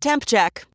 Temp check.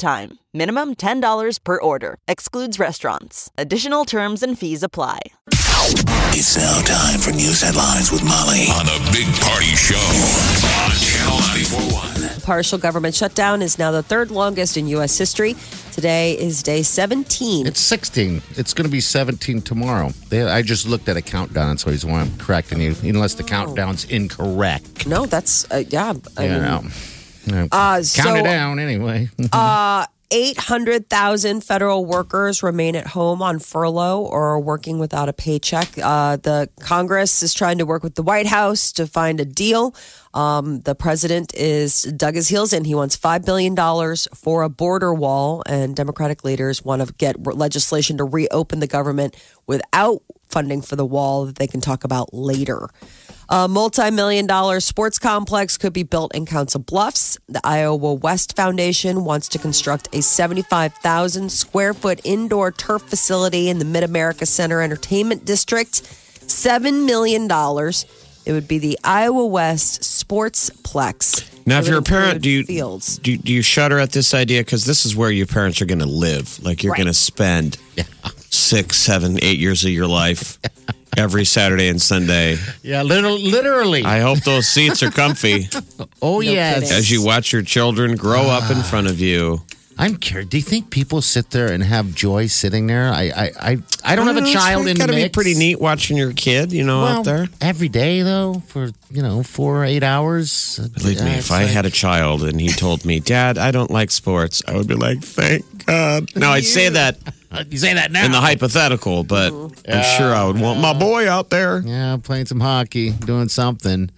time. Minimum $10 per order. Excludes restaurants. Additional terms and fees apply. It's now time for news headlines with Molly on the Big Party Show on Channel 941. Partial government shutdown is now the third longest in U.S. history. Today is day 17. It's 16. It's going to be 17 tomorrow. They, I just looked at a countdown, so he's why I'm correcting you, unless the countdown's incorrect. no, that's, uh, yeah. I You mean, know. Yeah. Uh, Count so- it down anyway. 800,000 federal workers remain at home on furlough or are working without a paycheck. Uh, the Congress is trying to work with the White House to find a deal. Um, the president is dug his heels in. He wants $5 billion for a border wall, and Democratic leaders want to get legislation to reopen the government without funding for the wall that they can talk about later. A multi million dollar sports complex could be built in Council Bluffs. The Iowa West Foundation wants to construct a 75,000 square foot indoor turf facility in the Mid America Center Entertainment District. $7 million. It would be the Iowa West Sportsplex. Now, if you're a parent, do you fields? do, do you shudder at this idea? Because this is where your parents are going to live. Like you're Right. going to spend six, seven, eight years of your life every Saturday and Sunday. yeah, literally. literally. I hope those seats are comfy oh, yes. kidding. as you watch your children grow up in front of you. I'm curious. Do you think people sit there and have joy sitting there? I I I, I don't have a mm, child in It's the got to be mix. pretty neat watching your kid, you know, Well, out there. every day though, for you know, four or eight hours. Believe me, if I had a child and he told me, Dad, I don't like sports, I would be like, thank God. Now, I'd say that a, you say that now. in the hypothetical, but I'm sure I would want my boy out there. Yeah, playing some hockey, doing something.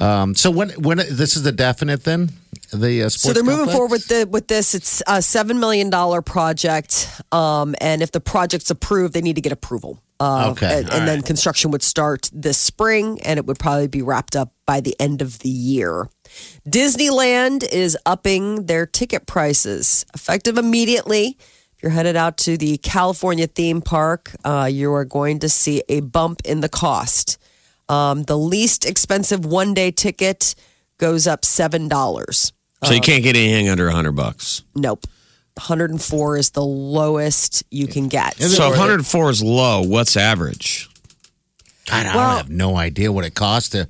Um, so when when this is the definite then the uh, sports. So they're moving complex? forward with the with this. It's a seven million dollar project, um, and if the project's approved, they need to get approval. Uh, Okay, and, all and then construction would start this spring, and it would probably be wrapped up by the end of the year. Disneyland is upping their ticket prices effective immediately. If you're headed out to the California theme park, uh, you are going to see a bump in the cost. Um, the least expensive one day ticket goes up seven dollars. So you can't get anything under a hundred bucks. Nope. 104 is the lowest you can get. So if 104 is low, what's average? I, don't- I Well- have no idea what it costs to.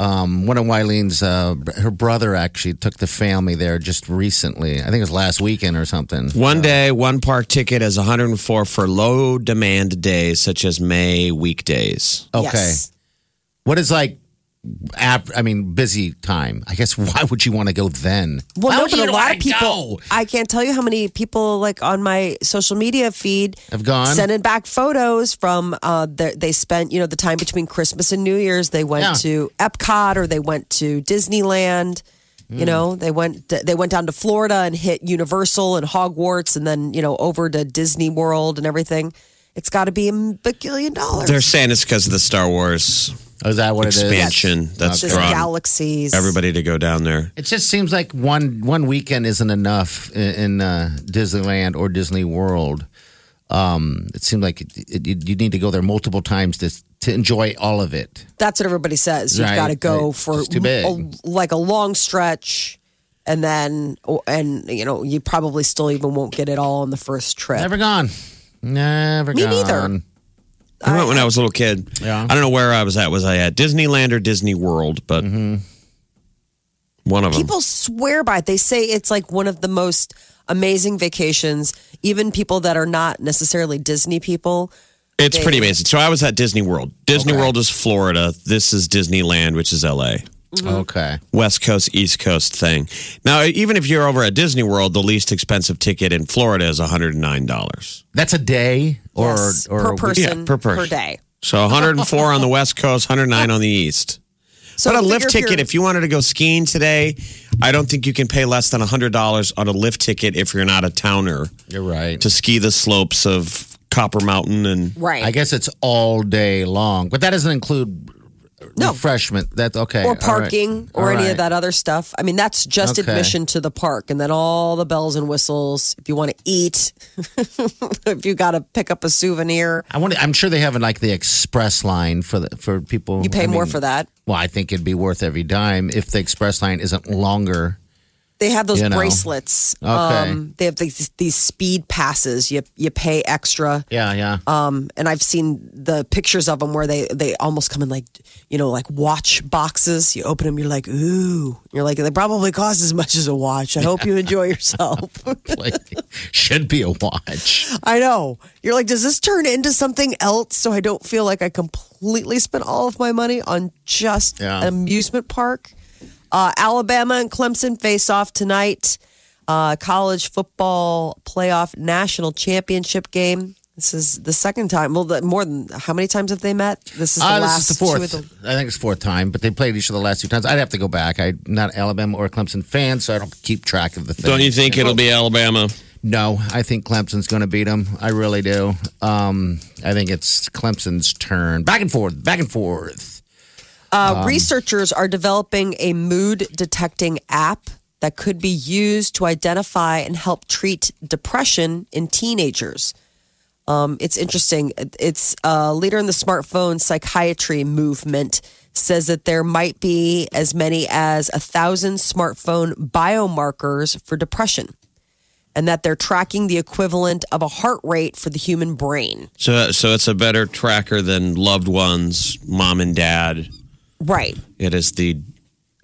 Um, one of Wylene's, uh, her brother actually took the family there just recently. I think it was last weekend or something. One day, one park ticket is 104 for low demand days, such as May weekdays. Okay. Yes. What is like, ap- I mean, busy time? I guess why would you want to go then? Well, Why no, but a lot of people, go? I can't tell you how many people like on my social media feed Have gone? sending back photos from uh, the, they spent, you know, the time between Christmas and New Year's. They went Yeah. to Epcot or they went to Disneyland. Hmm. You know, they went they went down to Florida and hit Universal and Hogwarts, and then you know over to Disney World and everything. It's got to be a billion dollars. They're saying it's because of the Star Wars is that what it is? expansion that's Just drawn galaxies. everybody to go down there. It just seems like one one weekend isn't enough in, in uh, Disneyland or Disney World. Um, it seems like it, it, you you need to go there multiple times to to enjoy all of it. That's what everybody says. You've Right, got to go right. for too big. a- like a long stretch, and then and you know you probably still even won't get it all on the first trip. Never gone. Never Me gone. neither. I went when I was a little kid. Yeah. I don't know where I was at. Was I at Disneyland or Disney World? But mm-hmm. one of them. People swear by it. They say it's like one of the most amazing vacations. Even people that are not necessarily Disney people. It's they- pretty amazing. So I was at Disney World. Disney World is Florida. This is Disneyland, which is LA. Mm-hmm. Okay. West Coast, East Coast thing. Now, even if you're over at Disney World, the least expensive ticket in Florida is $109. That's a day or yes, or per person, Yeah, per person. day. So 104 on the West Coast, 109 on the East. So but a figure lift if ticket, you're- if you wanted to go skiing today, I don't think you can pay less than $100 on a lift ticket if you're not a towner You're right. to ski the slopes of Copper Mountain and right. I guess it's all day long, but that doesn't include No. refreshment. That's okay. or all right. parking or All any right. of that other stuff. I mean, that's just Okay. admission to the park, and then all the bells and whistles. If you want to eat, if you got to pick up a souvenir, I wonder. I'm sure they have like the express line for the for people. you pay I more mean, for that. Well, I think it'd be worth every dime if the express line isn't longer. They have those You know. bracelets. Okay. Um, they have these, these speed passes. You you pay extra. Yeah, yeah. Um, and I've seen the pictures of them where they they almost come in like you know like watch boxes. You open them, you're like ooh. You're like they probably cost as much as a watch. I hope you enjoy yourself. like, should be a watch. I know. You're like, does this turn into something else so I don't feel like I completely spent all of my money on just Yeah. an amusement park? Uh, Alabama and Clemson face off tonight. Uh, college football playoff national championship game. This is the second time. Well, the, more than how many times have they met? This is the Uh, this last is the two fourth. of the- I think it's fourth time, but they played each other the last two times. I'd have to go back. I'm not Alabama or Clemson fan, so I don't keep track of the thing. don't you think it'll be Alabama? No, I think Clemson's going to beat them. I really do. Um, I think it's Clemson's turn. Back and forth, back and forth. Uh, researchers are developing a mood detecting app that could be used to identify and help treat depression in teenagers. Um, it's interesting. It's a leader in the smartphone psychiatry movement says that there might be as many as a thousand smartphone biomarkers for depression, and that they're tracking the equivalent of a heart rate for the human brain. So, so it's a better tracker than loved ones, mom and dad. Right. It is the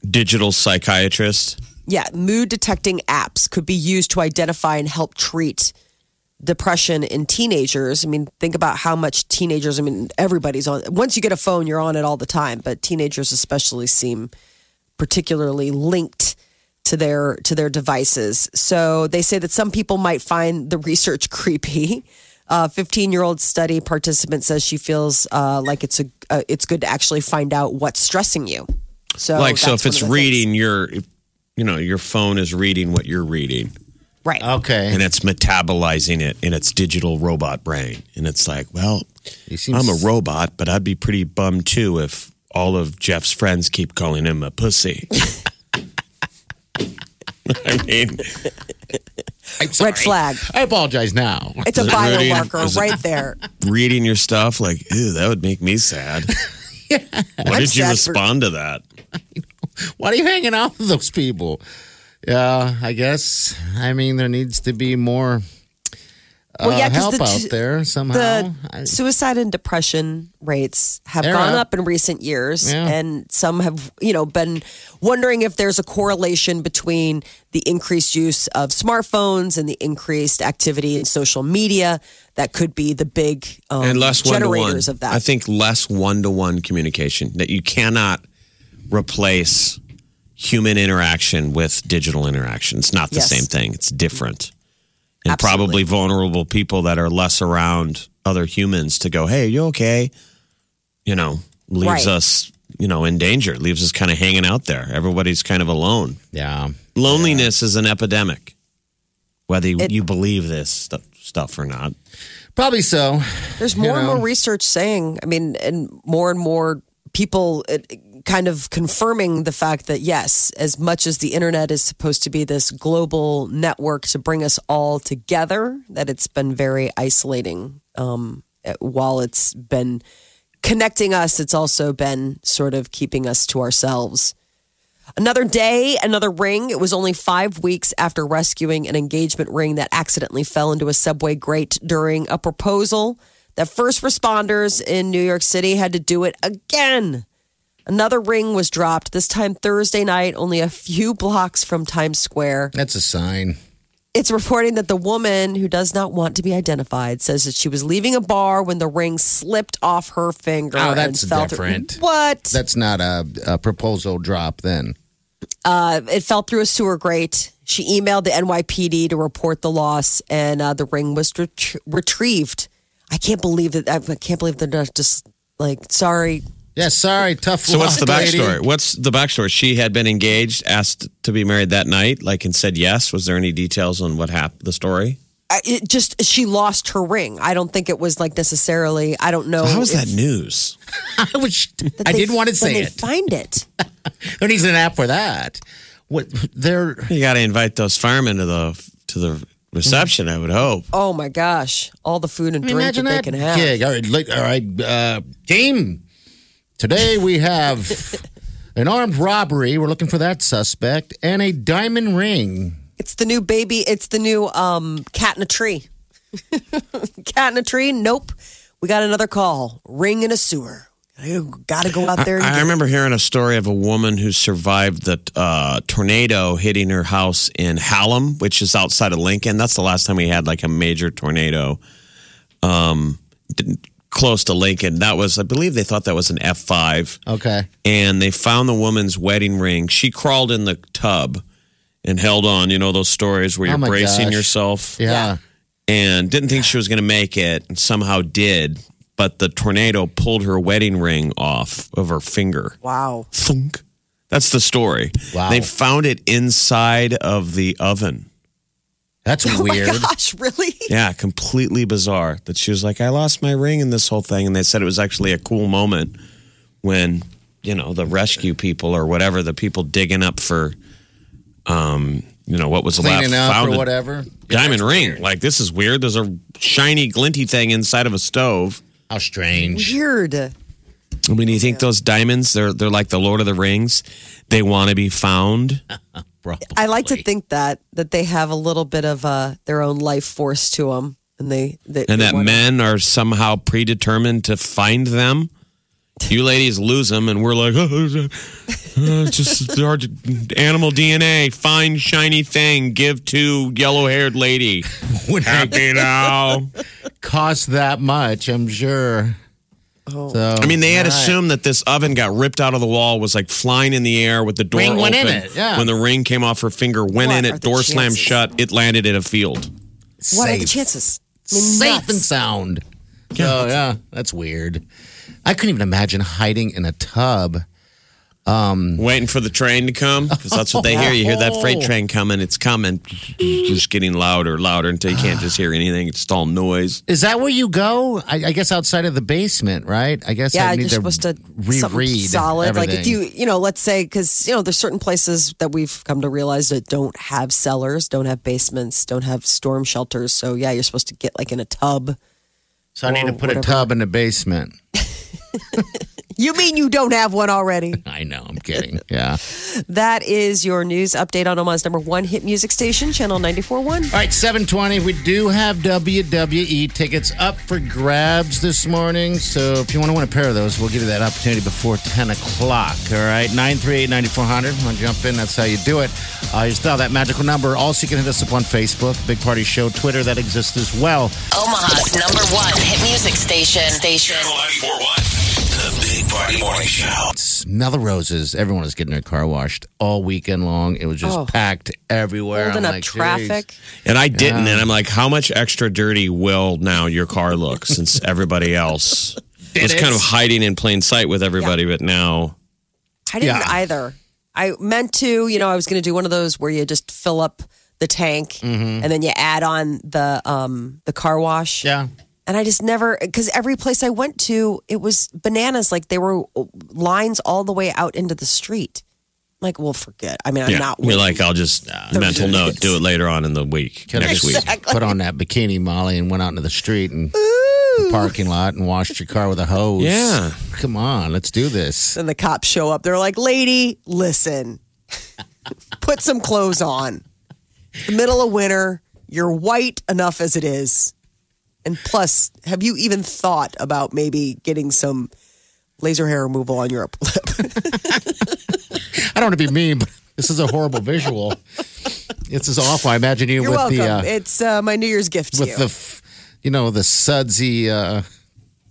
digital psychiatrist. yeah, mood detecting apps could be used to identify and help treat depression in teenagers. I mean, think about how much teenagers, I mean, everybody's on. Once you get a phone, you're on it all the time, but teenagers especially seem particularly linked to their to their devices. So they say that some people might find the research creepy. A 15 year old study participant says she feels uh, like it's a uh, it's good to actually find out what's stressing you. So like, so if it's one of the things. reading your, you know, your phone is reading what you're reading right? Okay. and it's metabolizing it in its digital robot brain. And it's like, well, seems- I'm a robot, but I'd be pretty bummed too if all of Jeff's friends keep calling him a pussy. I mean, I'm sorry. Red flag. I apologize now. It's a Is it reading- biomarker it- right there. reading your stuff, like, ew, that would make me sad. Why did you sad for- respond to that? Why are you hanging out with those people? Yeah, I guess. I mean, there needs to be more Well, yeah, 'cause help the out there somehow. The suicide and depression rates have They're gone up. up in recent years, Yeah. and some have, you know, been wondering if there's a correlation between the increased use of smartphones and the increased activity in social media that could be the big um, and less one to one. of that. I think less one to one communication that you cannot replace human interaction with digital interaction. It's not the Yes. same thing. It's different. And Absolutely. probably vulnerable people that are less around other humans to go, "Hey, you okay?" You know, leaves Right. us, you know, in danger. Leaves us kind of hanging out there. Everybody's kind of alone. yeah. Loneliness is an epidemic. Whether you, It- you believe this stu- stuff or not. Probably so. There's more and know. more research saying, I mean, and more and more people kind of confirming the fact that, yes, as much as the internet is supposed to be this global network to bring us all together, that it's been very isolating. Um, while it's been connecting us, it's also been sort of keeping us to ourselves. Another day, another ring. It was only five weeks after rescuing an engagement ring that accidentally fell into a subway grate during a proposal that first responders in New York City had to do it again. Another ring was dropped, this time Thursday night, only a few blocks from Times Square. That's a sign. It's reporting that the woman who does not want to be identified says that she was leaving a bar when the ring slipped off her finger. Oh, and that's fell through- different. What? That's not a, a proposal drop then. Uh, it fell through a sewer grate. She emailed the NYPD to report the loss, and uh, the ring was ret- retrieved. I can't believe that. I can't believe they're not just like sorry. Yeah, sorry, tough. So what's the luck, lady. backstory? What's the backstory? She had been engaged, asked to be married that night, like and said yes. Was there any details on what happened? The story? I- It just she lost her ring. I don't think it was like necessarily. I don't know. How is if- that news? I was. I didn't want to when say they it. Find it. There needs an app for that. What they're You got to invite those firemen to the to the reception. I would hope. Oh my gosh! All the food and drink that, that they can have. Yeah. All right, like- all right, uh, team. Today we have an armed robbery. We're looking for that suspect and a diamond ring. It's the new baby. It's the new um, cat in a tree. cat in a tree. Nope. We got another call. Ring in a sewer. You got to go out there. And I get it. remember hearing a story of a woman who survived the uh, tornado hitting her house in Hallam, which is outside of Lincoln. That's the last time we had like a major tornado um, didn't- close to Lincoln. That was, I believe, they thought that was an F five. Okay. and they found the woman's wedding ring. She crawled in the tub and held on. You know those stories where Oh you're my bracing gosh. yourself Yeah. and didn't think she was going to make it, and somehow did. But the tornado pulled her wedding ring off of her finger. Wow. Thunk. That's the story. Wow. They found it inside of the oven. That's weird. Oh weird. my gosh! Really? Yeah, completely bizarre. That she was like, I lost my ring in this whole thing. And they said it was actually a cool moment when, you know, the rescue people or whatever, the people digging up for, um, you know, what was left, Cleaning up found or whatever. diamond ring. Like, this is weird. There's a shiny, glinty thing inside of a stove. How strange. Weird. I mean, you think those diamonds, they're, they're like the Lord of the Rings. They want to be found. I like to think that that they have a little bit of uh, their own life force to them, and they, they and they that wanna- men are somehow predetermined to find them. You ladies lose them, and we're like, oh, uh, just our animal DNA. Find shiny thing, give to yellow haired lady. Would Happy now. cost that much? I'm sure. Oh. So, I mean, they had all right. assumed that this oven got ripped out of the wall, was like flying in the air with the door Ring open. went in it, yeah. When the ring came off her finger, went What in it, the door slammed shut. It landed in a field. What are the chances? I mean, safe nuts. and sound. Oh yeah, that's weird. I couldn't even imagine hiding in a tub. Um, Waiting for the train to come because that's what they hear. You hear that freight train oh. coming, it's coming, just getting louder, louder until you can't just hear anything. It's just all noise. Is that where you go? I, I guess outside of the basement, right? I guess I Yeah, need you're to supposed to something reread solid. Like if you, you know, let's say because you know there's certain places that we've come to realize that don't have cellars, don't have basements, don't have storm shelters. So yeah, you're supposed to get like in a tub. so I need to put whatever. a tub in the basement. You mean you don't have one already? I know, I'm kidding. Yeah. that is your news update on Omaha's number one hit music station, Channel 94.1. All right, 720. We do have WWE tickets up for grabs this morning. So if you want to win a pair of those, we'll give you that opportunity before 10 o'clock. All right, 938 9400. Want to jump in? That's how you do it. Uh, you still have that magical number. Also, you can hit us up on Facebook, Big Party Show, Twitter, that exists as well. Omaha's number one hit music station. Station. Channel 941. The Party Morning Show. Smell the roses. Everyone was getting their car washed all weekend long. It was just Oh. packed everywhere. Holding I'm up like, traffic. geez. And I didn't, and I'm like, how much extra dirty will now your car look since everybody else was it? kind of hiding in plain sight with everybody, but now I didn't Yeah. either. I meant to, you know, I was going to do one of those where you just fill up the tank Mm-hmm. and then you add on the um the car wash. Yeah. And I just never because every place I went to, it was bananas. Like there were uh, lines all the way out into the street. I'm like, well, forget. I mean, I'm yeah, not. you're like, I'll just uh, mental note, do it later on in the week, Could have next week. just put on that bikini, Molly, and went out into the street and the parking lot and washed your car with a hose. Yeah. Come on, let's do this. and the cops show up. They're like, lady, listen, put some clothes on. It's the middle of winter. You're white enough as it is. And plus, have you even thought about maybe getting some laser hair removal on your upper lip? I don't want to be mean, but this is a horrible visual. This is awful. I imagine you You're with welcome. the uh, it's uh, my New Year's gift to with you. the f- you know the sudsy uh,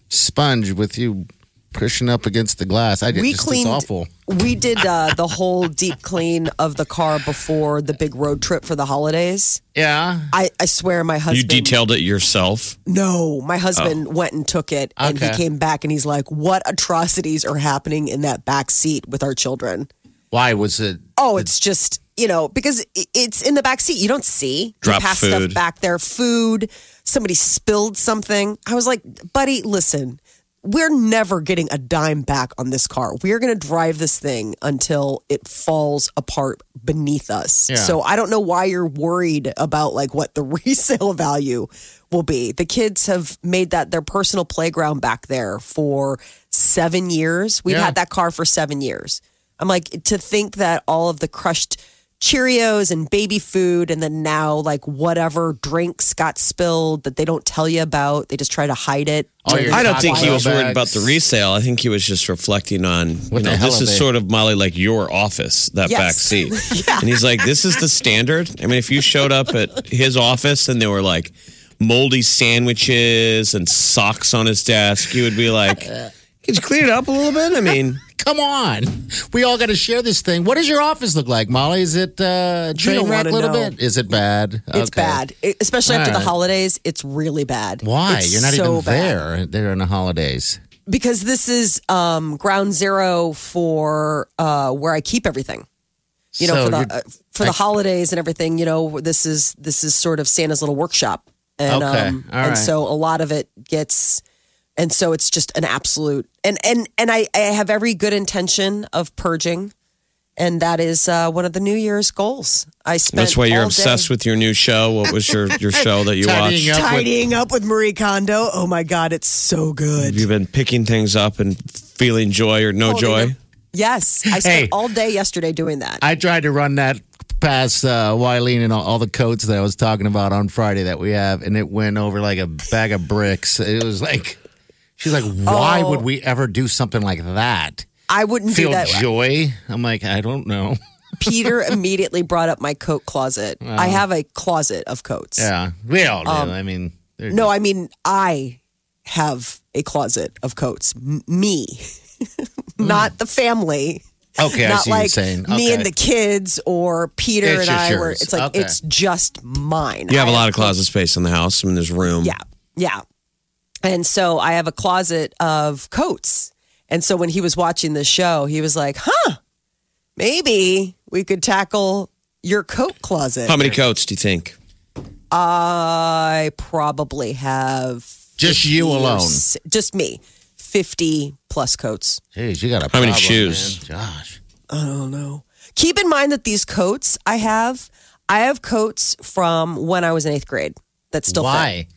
sponge with you pushing up against the glass. I we just cleaned. it's awful. We did uh, the whole deep clean of the car before the big road trip for the holidays. Yeah. I, I swear, my husband. You detailed it yourself. No, my husband went and took it, and he came back and he's like, "What atrocities are happening in that back seat with our children?" Why was it? Oh, it's just you know because it's in the back seat. You don't see You Drop pass food. stuff back there. Food. Somebody spilled something. I was like, buddy, listen. We're never getting a dime back on this car. We're going to drive this thing until it falls apart beneath us. Yeah. So I don't know why you're worried about like what the resale value will be. The kids have made that their personal playground back there for seven years. We've Yeah. had that car for seven years. I'm like, to think that all of the crushed Cheerios and baby food, and then now like whatever drinks got spilled that they don't tell you about, they just try to hide it. All your I don't think he Bell was worried about the resale. I think he was just reflecting on, you What the know, this is they? sort of Molly like your office, that Yes. back seat. And he's like, this is the standard. I mean, if you showed up at his office and there were like moldy sandwiches and socks on his desk, you would be like, could you clean it up a little bit? I mean, Come on. We all got to share this thing. What does your office look like, Molly? Is it uh, train wreck a little know. bit? Is it bad? It's Okay. bad, It- especially after All the holidays. It's really bad. Why? It's You're not so even bad. there during the holidays. because this is um, ground zero for uh, where I keep everything. You know, So for the uh, for the I- holidays and everything. You know, this is this is sort of Santa's little workshop, and Okay, um, all and right. so a lot of it gets, and so it's just an absolute. And and and I, I have every good intention of purging, and that is uh, one of the New Year's goals. I spent that's why you're all obsessed day with your new show. What was your, your show that you Tidying watched? up. with- tidying up with Marie Kondo. Oh my God, it's so good. Have you been picking things up and feeling joy or no Holding joy? them. Yes, I spent Hey. all day yesterday doing that. I tried to run that past uh, Wileen and all, all the coats that I was talking about on Friday that we have, and it went over like a bag of bricks. It was like, she's like, why Oh. would we ever do something like that? I wouldn't Feel do that. joy? I'm like, I don't know. Peter immediately brought up my coat closet. I have a closet of coats. Yeah, we all do. I mean, they're- Um, No, I mean I have a closet of coats. M- me, not the family. okay, I not see what you're like saying. me Okay. and the kids or Peter It's and just I. Were, it's like Okay. it's just mine. You have I a lot of closet space in the house. I mean, there's room. Yeah, yeah. And so I have a closet of coats. And so when he was watching the show, he was like, "Huh, maybe we could tackle your coat closet." How many coats do you think? I probably have Just you 50 or alone. s- just me, fifty plus coats. Jeez, you got a How many shoes? man. Josh. I don't know. Keep in mind that these coats I have, I have coats from when I was in eighth grade. That still fit.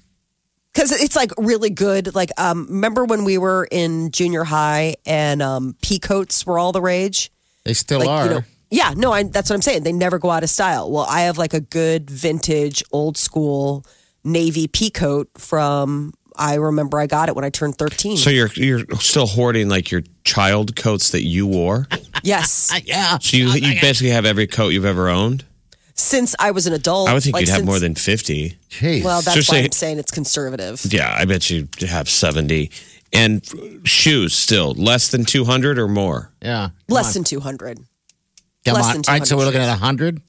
Why? because it's like really good. Like, um, remember when we were in junior high and um, pea coats were all the rage? They still Like, are. you know, yeah, no, I, that's what I'm saying. They never go out of style. Well, I have like a good vintage, old school navy pea coat from. I remember I got it when I turned 13. So you're you're still hoarding like your child coats that you wore. yes, yeah. So you you basically have every coat you've ever owned. Since I was an adult, I would think like, you'd have since- more than fifty. Jeez. Well, that's So why I'm saying it's conservative. Yeah, I bet you have seventy. And shoes still less than two hundred or more yeah. Less than 200. Come less on. than All right, so 200 we're looking at 100,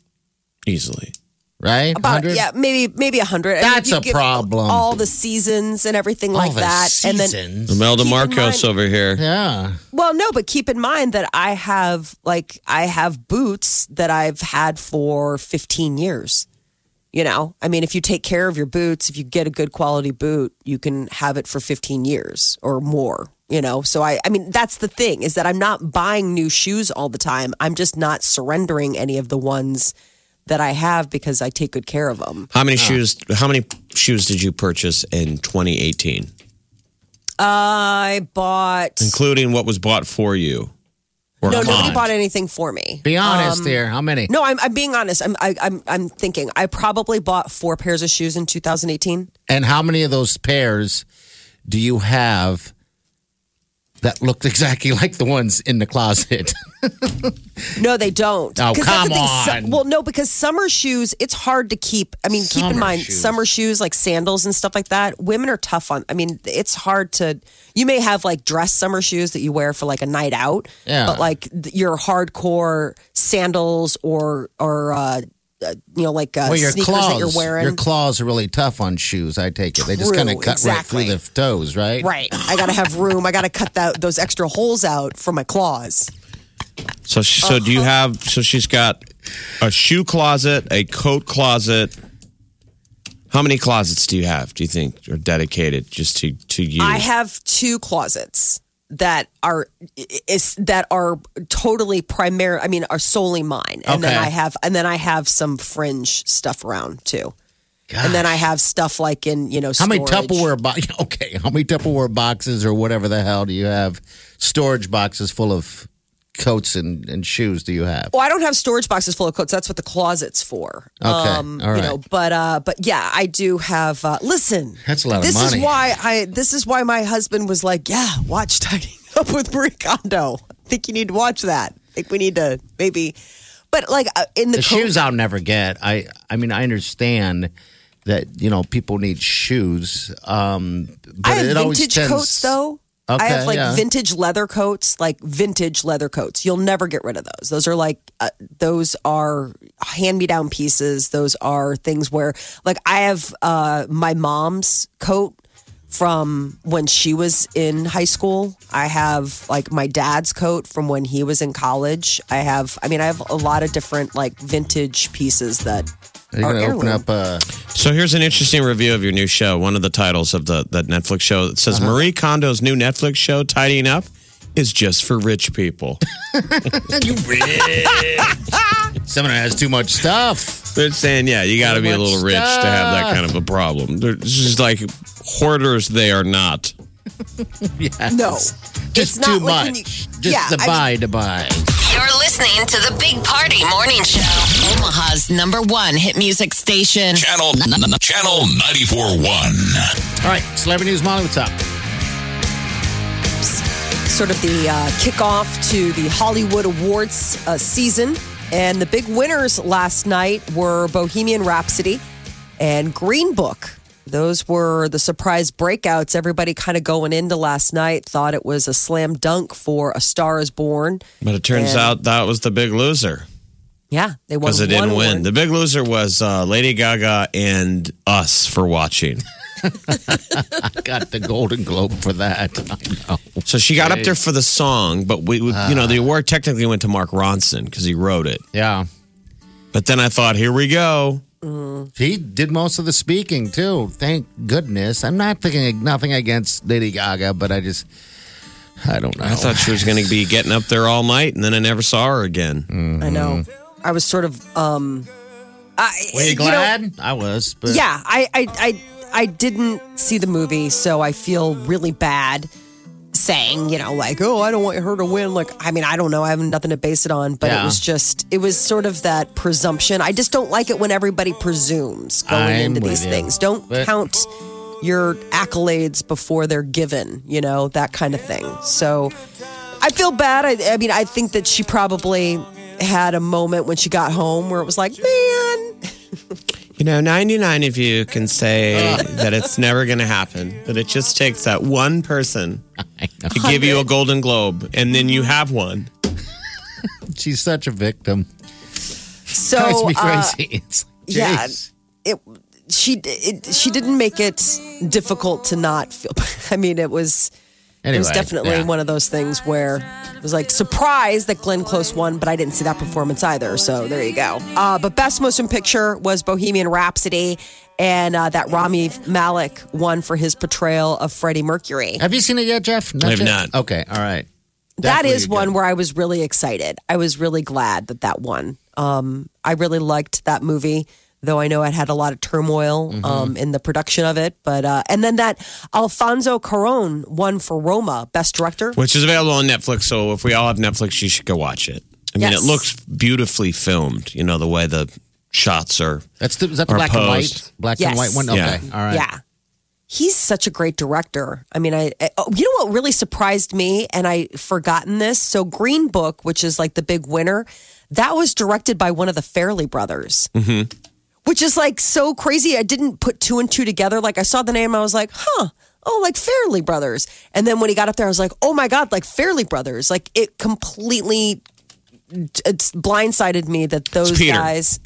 easily. Right? About 100? yeah, maybe maybe a hundred. That's if you a problem. All the seasons and everything All like the that, and then seasons. Imelda Marcos mind- over here. yeah. well, no, but keep in mind that I have like I have boots that I've had for fifteen years. You know, I mean, if you take care of your boots, if you get a good quality boot, you can have it for fifteen years or more. You know, so I, I mean, that's the thing is that I'm not buying new shoes all the time. I'm just not surrendering any of the ones that I have because I take good care of them. How many shoes? How many shoes did you purchase in 2018, I bought. including what was bought for you? Or No, nobody conned? bought anything for me. Be honest um, here. How many? No, I'm, I'm being honest. I'm, I, I'm, I'm thinking. I probably bought four pairs of shoes in 2018. And how many of those pairs do you have that looked exactly like the ones in the closet. No, they don't. Oh, come on. well, no, because summer shoes, it's hard to keep. I mean, keep in mind, shoes. summer shoes like sandals and stuff like that. Women are tough on. I mean, it's hard to. You may have like dress summer shoes that you wear for like a night out, Yeah. but like your hardcore sandals or or uh, uh, you know like uh, well, your sneakers claws, that you're wearing. your claws are really tough on shoes. I take it. They just kind of True, cut right through the toes, right? Right. I got to have room. I got to cut that those extra holes out for my claws. So, she, so Uh-huh. do you have? So she's got a shoe closet, a coat closet. How many closets do you have? Do you think are dedicated just to to you? I have two closets that are is that are totally primary. I mean, are solely mine, and then I have and then I have some fringe stuff around too, and then I have stuff like in you know How many storage. Tupperware boxes? Okay, how many Tupperware boxes or whatever the hell do you have? Storage boxes full of coats and, and shoes do you have? Well, I don't have storage boxes full of coats. That's what the closet's for. Um, Okay, all You know, but uh, but yeah, I do have. Uh, listen, That's a lot of this money. is why I. This is why my husband was like, "Yeah, watch Tidying Up with Marie Kondo. I think you need to watch that. I think we need to maybe." But like uh, in the, the shoes I'll never get. I I mean I understand that you know people need shoes. Um, but I have it always vintage tends, coats though. I have like yeah. vintage leather coats, like vintage leather coats. You'll never get rid of those. Those are like uh, those are hand-me-down pieces. Those are things where like I have uh my mom's coat from when she was in high school. I have like my dad's coat from when he was in college. I have I mean I have a lot of different like vintage pieces that Are you are going to open up a? So here's an interesting review of your new show. One of the titles of the that Netflix show that says Uh-huh. Marie Kondo's new Netflix show, Tidying Up, is just for rich people. you rich. Someone has too much stuff. They're saying, yeah, you got to be a much little rich to have that kind of a problem. They're just like hoarders. They are not. Yes. No. just It's not too like much. you- just Yeah, to I buy to buy. You're listening to the Big Party Morning Show. Omaha's number one hit music station. Channel Channel 94.1. All right, celebrity news, Molly. What's up? sort of the uh, kickoff to the Hollywood Awards uh, season. And the big winners last night were Bohemian Rhapsody and Green Book. Those were the surprise breakouts. Everybody kind of going into last night thought it was a slam dunk for A Star is Born. But it turns And- out that was the big loser Yeah, they won because it didn't win. award. The big loser was uh, Lady Gaga and us for watching. I got the Golden Globe for that. So she got up there for the song, but we, we you know, the Ah. award technically went to Mark Ronson because he wrote it. Yeah. But then I thought, here we go. He did most of the speaking too. Thank goodness. I'm not thinking nothing against Lady Gaga, but I just I don't know. I thought she was going to be getting up there all night, and then I never saw her again. I know. I was sort of. um I, Were you know, glad? I was, but yeah, I, I, I, I didn't see the movie, so I feel really bad saying, you know, like, oh, I don't want her to win. Like, I mean, I don't know. I have nothing to base it on, but it was just, it was sort of that presumption. I just don't like it when everybody presumes going I'm into these you. things. Don't But- count your accolades before they're given, you know, that kind of thing. So I feel bad. I, I mean, I think that she probably had a moment when she got home where it was like, man, You know, 99 of you can say that it's never going to happen, but it just takes that one person to give you a Golden Globe, and then you have one. she's such a victim. so Drives me uh, crazy. It's like, yeah, jeez. it she it, she didn't make it difficult to not feel. I mean, it was it was definitely yeah. one of those things where it was like surprised that Glenn Close won, but I didn't see that performance either. So there you go. Uh, but best motion picture was Bohemian Rhapsody, and uh, that Rami Malek won for his portrayal of Freddie Mercury. Have you seen it yet, Jeff? I have yet? not. Okay, all right. that Definitely is a one good- where I was really excited. I was really glad that that won. Um, I really liked that movie, though I know it had a lot of turmoil Mm-hmm. um, in the production of it. But uh, and then that Alfonso Cuarón won for Roma, Best Director. Which is available on Netflix. So if we all have Netflix, you should go watch it. I mean, Yes. it looks beautifully filmed. You know the way the shots are. That's the, is that the Or black and white? Black Yes. and white one? Okay, Yeah. all right. Yeah, he's such a great director. I mean, I, I oh, you know what really surprised me, and I forgotten this. So Green Book, which is like the big winner, that was directed by one of the Farrelly brothers. Mm-hmm. Which is like so crazy. I didn't put two and two together. Like I saw the name, I was like, huh. Oh, like Farrelly Brothers. And then when he got up there, I was like, oh my God, like Farrelly Brothers. Like it completely it's blindsided me that those guys.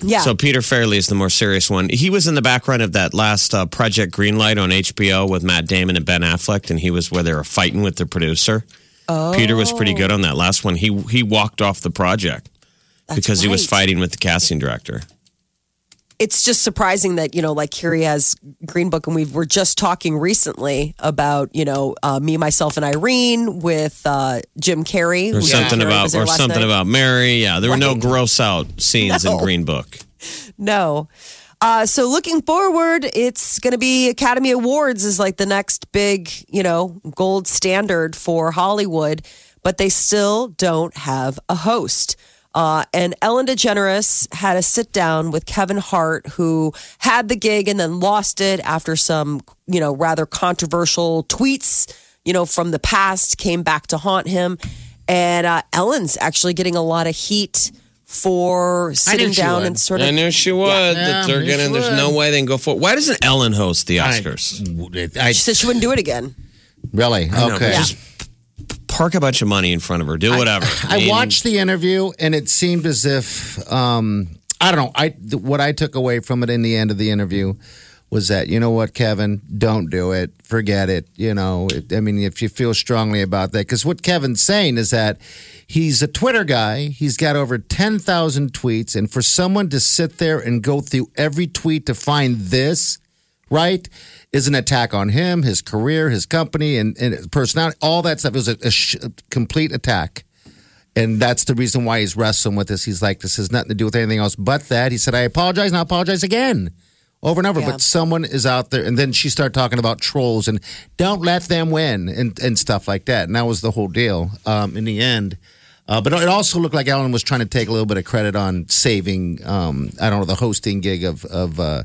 Yeah. So Peter Farrelly is the more serious one. He was in the background of that last uh, Project Greenlight on HBO with Matt Damon and Ben Affleck, and he was where they were fighting with the producer. Oh. Peter was pretty good on that last one. He he walked off the project because he was fighting with the casting director. It's just surprising that you know like here he has green book and we were just talking recently about you know uh, me myself and irene with uh, jim carrey Or something Carrey about or something night. about Mary. Yeah, there were no gross out scenes No. in Green Book. no uh, so looking forward it's going to be academy awards is like the next big you know gold standard for hollywood but they still don't have a host uh, and Ellen DeGeneres had a sit down with Kevin Hart, who had the gig and then lost it after some, you know, rather controversial tweets, you know, from the past came back to haunt him. And uh, Ellen's actually getting a lot of heat for sitting down would. and sort of. I knew she would. Yeah, that they're I knew gonna. There's would. no way they can go for. Why doesn't Ellen host the Oscars? I, She said she wouldn't do it again. really? know, okay. but Just park a bunch of money in front of her. Do whatever. I mean, watched the interview, and it seemed as if um, I don't know. I what I took away from it in the end of the interview was that you know what, Kevin, don't do it. Forget it. You know, it, I mean, if you feel strongly about that, because what Kevin's saying is that he's a Twitter guy. He's got over ten thousand tweets, and for someone to sit there and go through every tweet to find this, right? Is an attack on him, his career, his company, and, and his personality. All that stuff. It was a, a sh- complete attack. And that's the reason why he's wrestling with this. He's like, this has nothing to do with anything else but that. He said, I apologize and I apologize again. Over and over. Yeah. But someone is out there. And then she started talking about trolls and don't let them win and, and stuff like that. And that was the whole deal um, in the end. Uh, but it also looked like Ellen was trying to take a little bit of credit on saving, um, I don't know, the hosting gig of of uh,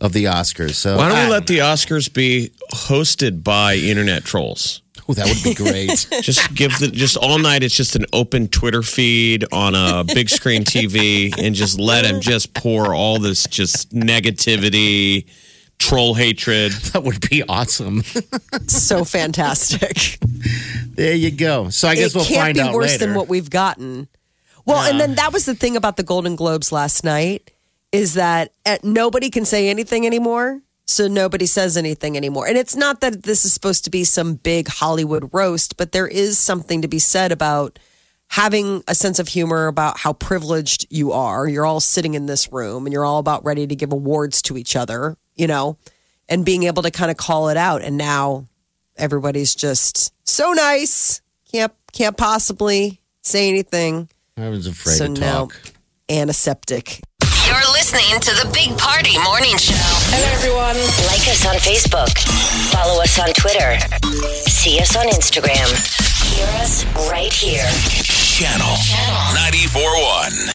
of the Oscars. So Why don't we let the Oscars be hosted by internet trolls? Oh, that would be great. Just give the just all night. It's just an open Twitter feed on a big screen TV, and just let them just pour all this just negativity, troll hatred. that would be awesome. So fantastic. there you go. So I guess it we'll can't find be out worse later. than what we've gotten. Well, and then that was the thing about the Golden Globes last night is that uh, nobody can say anything anymore. So nobody says anything anymore. And it's not that this is supposed to be some big Hollywood roast, but there is something to be said about having a sense of humor about how privileged you are. You're all sitting in this room and you're all about ready to give awards to each other, you know, and being able to kind of call it out. And now everybody's just so nice. Can't can't possibly say anything. I was afraid so to now talk. You're listening to the Big Party Morning Show. Hello, everyone. Like us on Facebook. Follow us on Twitter. See us on Instagram. Hear us right here. Channel 94.1.